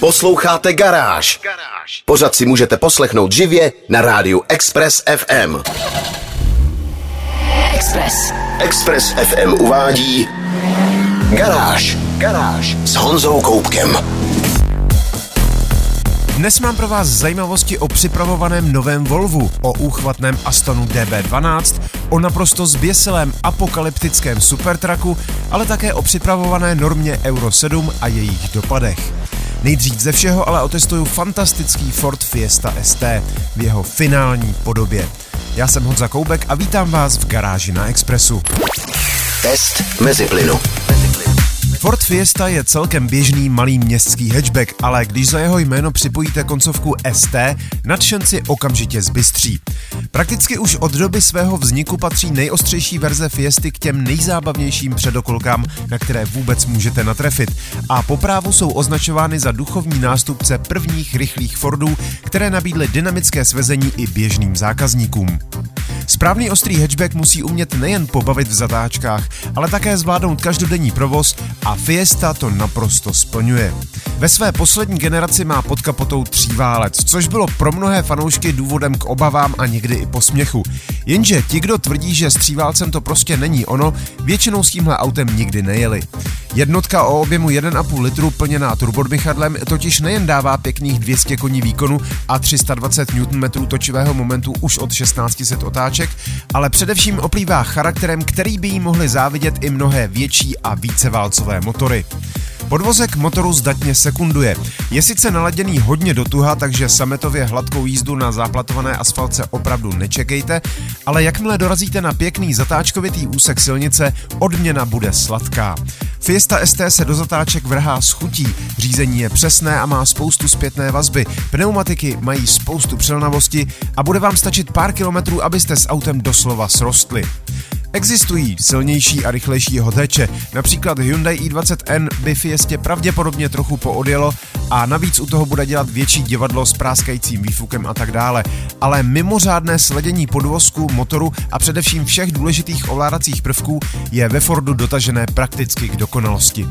Posloucháte Garáž. Pořád si můžete poslechnout živě na rádiu Express FM. Express. Express FM uvádí Garáž. Garáž s Honzou Koupkem. Dnes mám pro vás zajímavosti o připravovaném novém Volvu, o úchvatném Astonu DB12, o naprosto zběsilém apokalyptickém supertraku, ale také o připravované normě Euro 7 a jejich dopadech. Nejdřív ze všeho ale otestuju fantastický Ford Fiesta ST v jeho finální podobě. Já jsem Honza Koubek a vítám vás v garáži na Expressu. Test mezi plynu. Ford Fiesta je celkem běžný malý městský hatchback, ale když za jeho jméno připojíte koncovku ST, nadšenci okamžitě zbystří. Prakticky už od doby svého vzniku patří nejostřejší verze Fiesty k těm nejzábavnějším předokolkám, na které vůbec můžete natrefit. A po právu jsou označovány za duchovní nástupce prvních rychlých Fordů, které nabídly dynamické svezení i běžným zákazníkům. Správný ostrý hatchback musí umět nejen pobavit v zatáčkách, ale také zvládnout každodenní provoz a Fiesta to naprosto splňuje. Ve své poslední generaci má pod kapotou tříválec, což bylo pro mnohé fanoušky důvodem k obavám a někdy i posměchu. Jenže ti, kdo tvrdí, že s tříválcem to prostě není ono, většinou s tímhle autem nikdy nejeli. Jednotka o objemu 1,5 litru plněná turbodmychadlem totiž nejen dává pěkných 200 koní výkonu a 320 Nm točivého momentu už od 1600 otáček, ale především oplývá charakterem, který by jí mohli závidět i mnohé větší a víceválcové motory. Podvozek motoru zdatně sekunduje. Je sice naladěný hodně do tuha, takže sametově hladkou jízdu na záplatované asfaltce opravdu nečekejte, ale jakmile dorazíte na pěkný zatáčkovitý úsek silnice, odměna bude sladká. Fiesta ST se do zatáček vrhá s chutí, řízení je přesné a má spoustu zpětné vazby, pneumatiky mají spoustu přilnavosti a bude vám stačit pár kilometrů, abyste s autem doslova srostli. Existují silnější a rychlejší hoteče, například Hyundai i20N by Fiestě pravděpodobně trochu poodjelo a navíc u toho bude dělat větší divadlo s práskajícím výfukem a tak dále. Ale mimořádné sledění podvozku, motoru a především všech důležitých ovládacích prvků je ve Fordu dotažené prakticky k dokonalosti.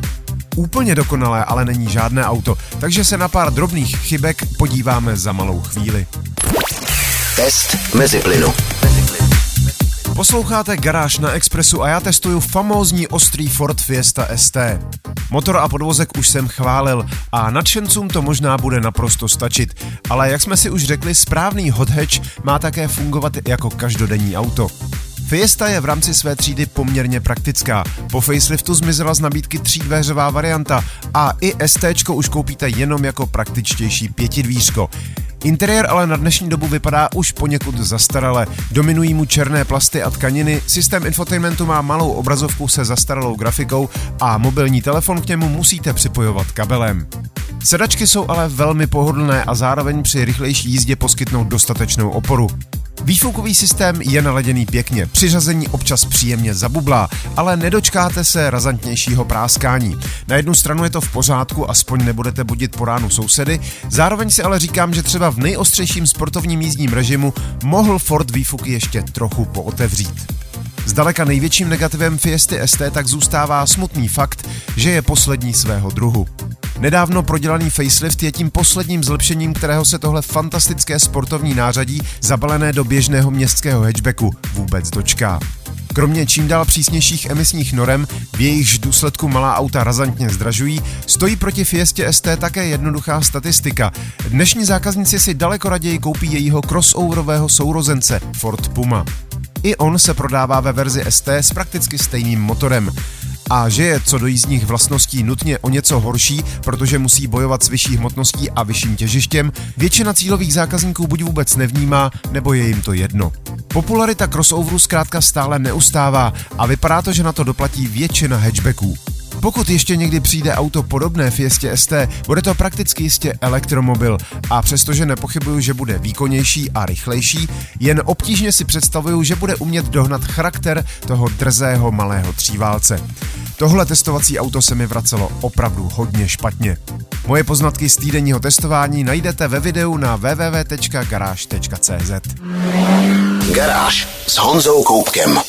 Úplně dokonalé ale není žádné auto, takže se na pár drobných chybek podíváme za malou chvíli. Test mezi plynu. Posloucháte Garáž na Expressu a já testuju famózní ostrý Ford Fiesta ST. Motor a podvozek už jsem chválil a nadšencům to možná bude naprosto stačit, ale jak jsme si už řekli, správný hot hatch má také fungovat jako každodenní auto. Fiesta je v rámci své třídy poměrně praktická. Po faceliftu zmizela z nabídky třídvéřová varianta a i ST už koupíte jenom jako praktičtější pětidvířko. Interiér ale na dnešní dobu vypadá už poněkud zastarale. Dominují mu černé plasty a tkaniny, systém infotainmentu má malou obrazovku se zastaralou grafikou a mobilní telefon k němu musíte připojovat kabelem. Sedačky jsou ale velmi pohodlné a zároveň při rychlejší jízdě poskytnou dostatečnou oporu. Výfukový systém je naladěný pěkně, přiřazení občas příjemně zabublá, ale nedočkáte se razantnějšího práskání. Na jednu stranu je to v pořádku, aspoň nebudete budit po ránu sousedy, zároveň si ale říkám, že třeba v nejostřejším sportovním jízdním režimu mohl Ford výfuky ještě trochu pootevřít. Zdaleka největším negativem Fiesty ST tak zůstává smutný fakt, že je poslední svého druhu. Nedávno prodělaný facelift je tím posledním zlepšením, kterého se tohle fantastické sportovní nářadí, zabalené do běžného městského hatchbacku, vůbec dočká. Kromě čím dál přísnějších emisních norem, v jejichž důsledku malá auta razantně zdražují, stojí proti Fiestě ST také jednoduchá statistika. Dnešní zákazníci si daleko raději koupí jejího crossoverového sourozence Ford Puma. I on se prodává ve verzi ST s prakticky stejným motorem. A že je co do jízdních vlastností nutně o něco horší, protože musí bojovat s vyšší hmotností a vyšším těžištěm, většina cílových zákazníků buď vůbec nevnímá, nebo je jim to jedno. Popularita crossoveru zkrátka stále neustává a vypadá to, že na to doplatí většina hatchbacků. Pokud ještě někdy přijde auto podobné Fiestě ST, bude to prakticky jistě elektromobil a přestože nepochybuju, že bude výkonnější a rychlejší, jen obtížně si představuju, že bude umět dohnat charakter toho drzého malého tříválce. Tohle testovací auto se mi vracelo opravdu hodně špatně. Moje poznatky z týdenního testování najdete ve videu na www.garage.cz. Garáž s Honzou Koupkem.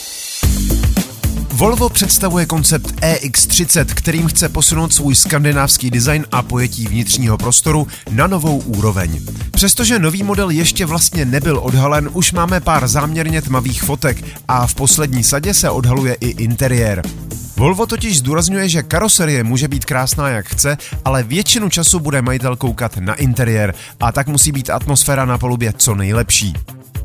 Volvo představuje koncept EX30, kterým chce posunout svůj skandinávský design a pojetí vnitřního prostoru na novou úroveň. Přestože nový model ještě vlastně nebyl odhalen, už máme pár záměrně tmavých fotek a v poslední sadě se odhaluje i interiér. Volvo totiž zdůrazňuje, že karoserie může být krásná jak chce, ale většinu času bude majitel koukat na interiér a tak musí být atmosféra na palubě co nejlepší.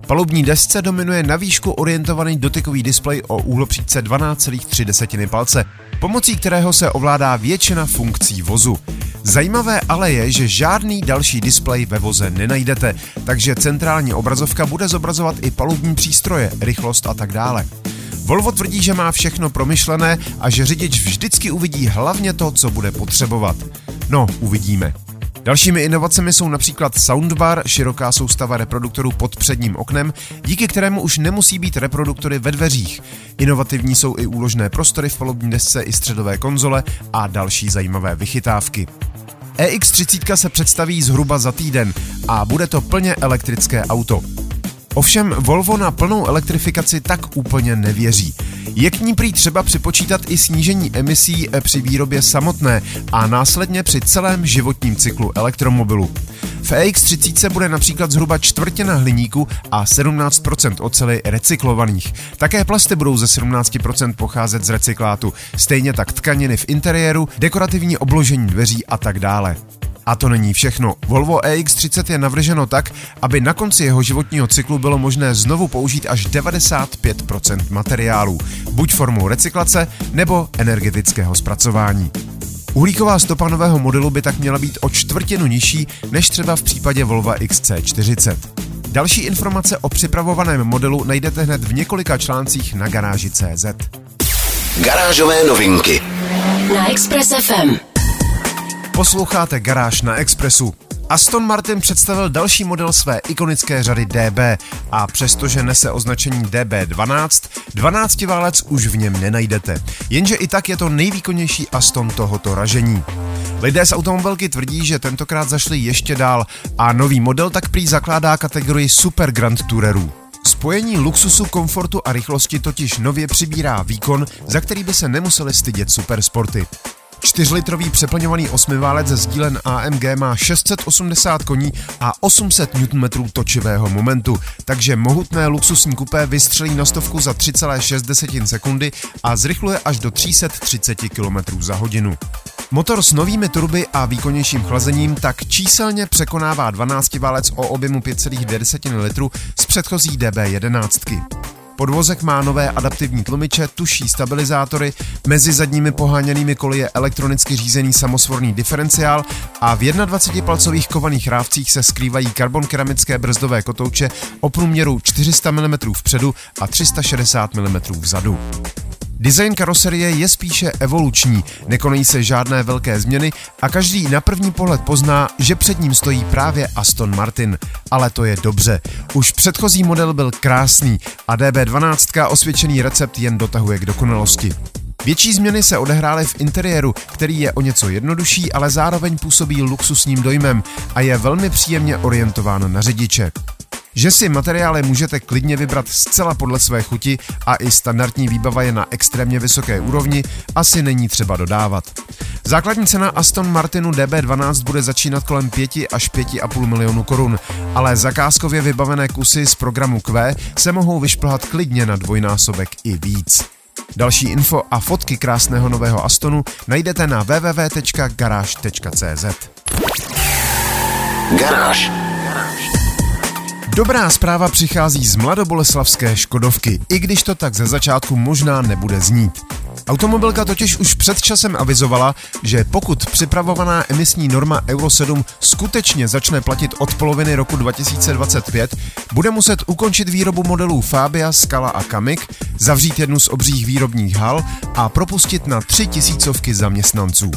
Palubní desce dominuje na výšku orientovaný dotykový displej o úhlopříčce 12,3 palce, pomocí kterého se ovládá většina funkcí vozu. Zajímavé ale je, že žádný další displej ve voze nenajdete, takže centrální obrazovka bude zobrazovat i palubní přístroje, rychlost a tak dále. Volvo tvrdí, že má všechno promyšlené a že řidič vždycky uvidí hlavně to, co bude potřebovat. No, uvidíme. Dalšími inovacemi jsou například soundbar, široká soustava reproduktorů pod předním oknem, díky kterému už nemusí být reproduktory ve dveřích. Inovativní jsou i úložné prostory v palubní desce i středové konzole a další zajímavé vychytávky. EX30 se představí zhruba za týden a bude to plně elektrické auto. Ovšem Volvo na plnou elektrifikaci tak úplně nevěří. Je k ní prý třeba připočítat i snížení emisí při výrobě samotné a následně při celém životním cyklu elektromobilu. V EX30 bude například zhruba čtvrtina hliníku a 17% ocely recyklovaných. Také plasty budou ze 17% pocházet z recyklátu, stejně tak tkaniny v interiéru, dekorativní obložení dveří a tak dále. A to není všechno. Volvo EX30 je navrženo tak, aby na konci jeho životního cyklu bylo možné znovu použít až 95% materiálů, buď formou recyklace nebo energetického zpracování. Uhlíková stopa nového modelu by tak měla být o čtvrtinu nižší než třeba v případě Volvo XC40. Další informace o připravovaném modelu najdete hned v několika článcích na garáži.cz. Garážové novinky Na Express FM. Posloucháte Garáž na Expressu. Aston Martin představil další model své ikonické řady DB a přestože nese označení DB12, 12 válec už v něm nenajdete. Jenže i tak je to nejvýkonnější Aston tohoto ražení. Lidé z automobilky tvrdí, že tentokrát zašli ještě dál a nový model tak prý zakládá kategorii Super Grand Tourerů. Spojení luxusu, komfortu a rychlosti totiž nově přibírá výkon, za který by se nemuseli stydět supersporty. 4-litrový přeplňovaný osmiválec ze sdílen AMG má 680 koní a 800 Nm točivého momentu, takže mohutné luxusní kupé vystřelí na stovku za 3,6 sekundy a zrychluje až do 330 km za hodinu. Motor s novými turby a výkonnějším chlazením tak číselně překonává 12 válec o objemu 5,2 litru z předchozí DB11. Podvozek má nové adaptivní tlumiče, tuší stabilizátory, mezi zadními poháněnými koly je elektronicky řízený samosvorný diferenciál a v 21-palcových kovaných rávcích se skrývají karbon-keramické brzdové kotouče o průměru 400 mm vpředu a 360 mm vzadu. Design karoserie je spíše evoluční, nekonají se žádné velké změny a každý na první pohled pozná, že před ním stojí právě Aston Martin. Ale to je dobře. Už předchozí model byl krásný a DB12 osvědčený recept jen dotahuje k dokonalosti. Větší změny se odehrály v interiéru, který je o něco jednodušší, ale zároveň působí luxusním dojmem a je velmi příjemně orientován na řidiče. Že si materiály můžete klidně vybrat zcela podle své chuti a i standardní výbava je na extrémně vysoké úrovni, asi není třeba dodávat. Základní cena Aston Martinu DB12 bude začínat kolem 5 až 5,5 milionu korun, ale zakázkově vybavené kusy z programu Q se mohou vyšplhat klidně na dvojnásobek i víc. Další info a fotky krásného nového Astonu najdete na www.garage.cz. Garáž. Dobrá zpráva přichází z mladoboleslavské Škodovky, i když to tak ze začátku možná nebude znít. Automobilka totiž už před časem avizovala, že pokud připravovaná emisní norma Euro 7 skutečně začne platit od poloviny roku 2025, bude muset ukončit výrobu modelů Fabia, Scala a Kamik, zavřít jednu z obřích výrobních hal a propustit na tři tisícovky zaměstnanců.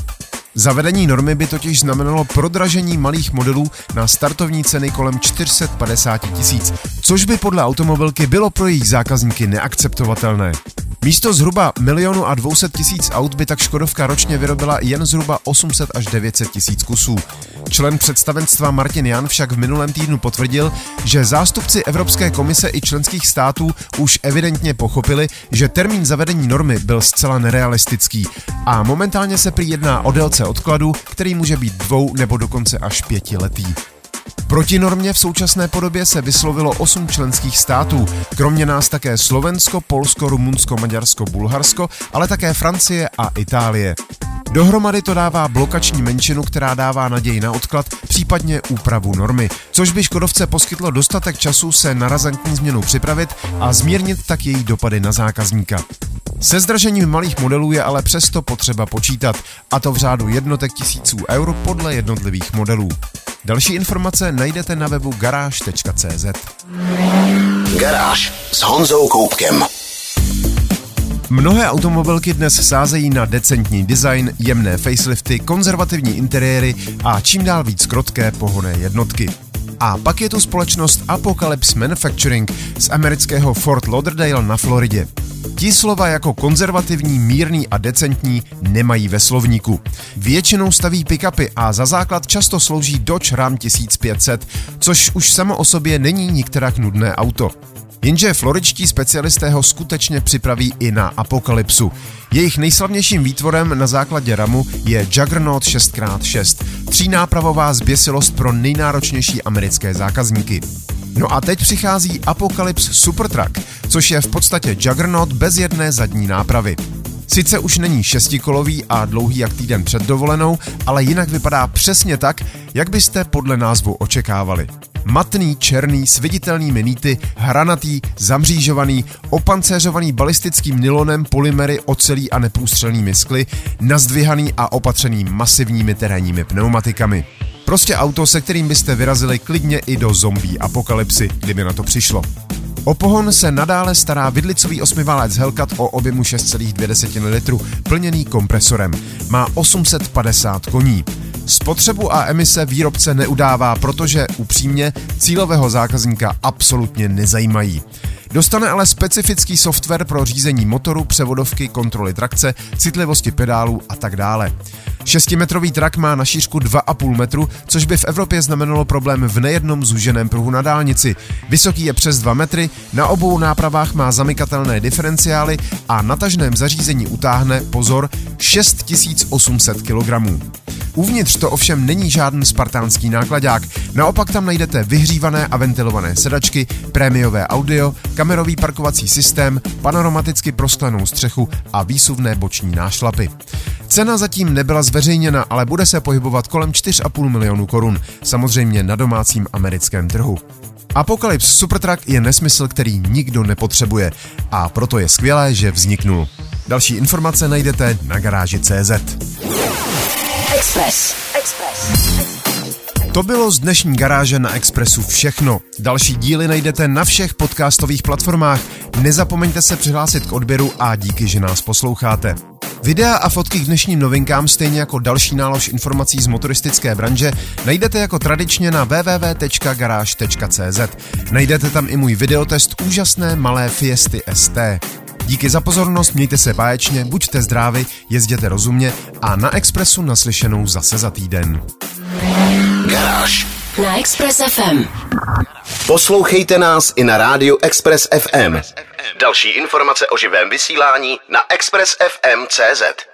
Zavedení normy by totiž znamenalo prodražení malých modelů na startovní ceny kolem 450 tisíc, což by podle automobilky bylo pro jejich zákazníky neakceptovatelné. Místo zhruba milionu a 200 tisíc aut by tak Škodovka ročně vyrobila jen zhruba 800 až 900 tisíc kusů. Člen představenstva Martin Jan však v minulém týdnu potvrdil, že zástupci Evropské komise i členských států už evidentně pochopili, že termín zavedení normy byl zcela nerealistický a momentálně se prý jedná o délce odkladu, který může být dvou nebo dokonce až pětiletý. Proti normě v současné podobě se vyslovilo osm členských států, kromě nás také Slovensko, Polsko, Rumunsko, Maďarsko, Bulharsko, ale také Francie a Itálie. Dohromady to dává blokační menšinu, která dává naději na odklad, případně úpravu normy, což by Škodovce poskytlo dostatek času se na razantní změnu připravit a zmírnit tak její dopady na zákazníka. Se zdražením malých modelů je ale přesto potřeba počítat, a to v řádu jednotek tisíců eur podle jednotlivých modelů. Další informace najdete na webu garáž.cz. Garáž s Honzou Koupkem. Mnohé automobilky dnes sázejí na decentní design, jemné facelifty, konzervativní interiéry a čím dál víc krotké pohonné jednotky. A pak je tu společnost Apocalypse Manufacturing z amerického Fort Lauderdale na Floridě. Ti slova jako konzervativní, mírný a decentní nemají ve slovníku. Většinou staví pick-upy a za základ často slouží Dodge Ram 1500, což už samo o sobě není nikterak nudné auto. Jenže floričtí specialisté ho skutečně připraví i na apokalypsu. Jejich nejslavnějším výtvorem na základě ramu je Juggernaut 6x6, třínápravová zběsilost pro nejnáročnější americké zákazníky. No a teď přichází Apocalypse Supertruck, což je v podstatě Juggernaut bez jedné zadní nápravy. Sice už není šestikolový a dlouhý jak týden před dovolenou, ale jinak vypadá přesně tak, jak byste podle názvu očekávali. Matný, černý, s viditelnými níty, hranatý, zamřížovaný, opancéřovaný balistickým nylonem, polymery, ocelí a neprůstřelnými skly, nazdvihaný a opatřený masivními terénními pneumatikami. Prostě auto, se kterým byste vyrazili klidně i do zombie apokalypsy, kdyby na to přišlo. O pohon se nadále stará vidlicový osmiválec Hellcat o objemu 6,2 litru, plněný kompresorem. Má 850 koní. Spotřebu a emise výrobce neudává, protože upřímně cílového zákazníka absolutně nezajímají. Dostane ale specifický software pro řízení motoru, převodovky, kontroly trakce, citlivosti pedálů a tak dále. 6-metrový trak má na šířku 2,5 metru, což by v Evropě znamenalo problém v nejednom zúženém pruhu na dálnici. Vysoký je přes 2 metry, na obou nápravách má zamykatelné diferenciály a na tažném zařízení utáhne, pozor, 6800 kg. Uvnitř to ovšem není žádný spartánský nákladák, naopak tam najdete vyhřívané a ventilované sedačky, prémiové audio, kamerový parkovací systém, panoramaticky prosklenou střechu a výsuvné boční nášlapy. Cena zatím nebyla zveřejněna, ale bude se pohybovat kolem 4,5 milionů korun, samozřejmě na domácím americkém trhu. Apocalypse Supertruck je nesmysl, který nikdo nepotřebuje a proto je skvělé, že vzniknul. Další informace najdete na garáži CZ. Express. Express. To bylo z dnešní garáže na Expressu všechno. Další díly najdete na všech podcastových platformách. Nezapomeňte se přihlásit k odběru a díky, že nás posloucháte. Videa a fotky k dnešním novinkám, stejně jako další nálož informací z motoristické branže, najdete jako tradičně na www.garage.cz. Najdete tam i můj videotest úžasné malé Fiesty ST. Díky za pozornost, mějte se báječně, buďte zdraví, jezděte rozumně a na Expressu naslyšenou zase za týden. Garáž. Na Express FM. Poslouchejte nás i na rádiu Express FM. Další informace o živém vysílání na expressfm.cz.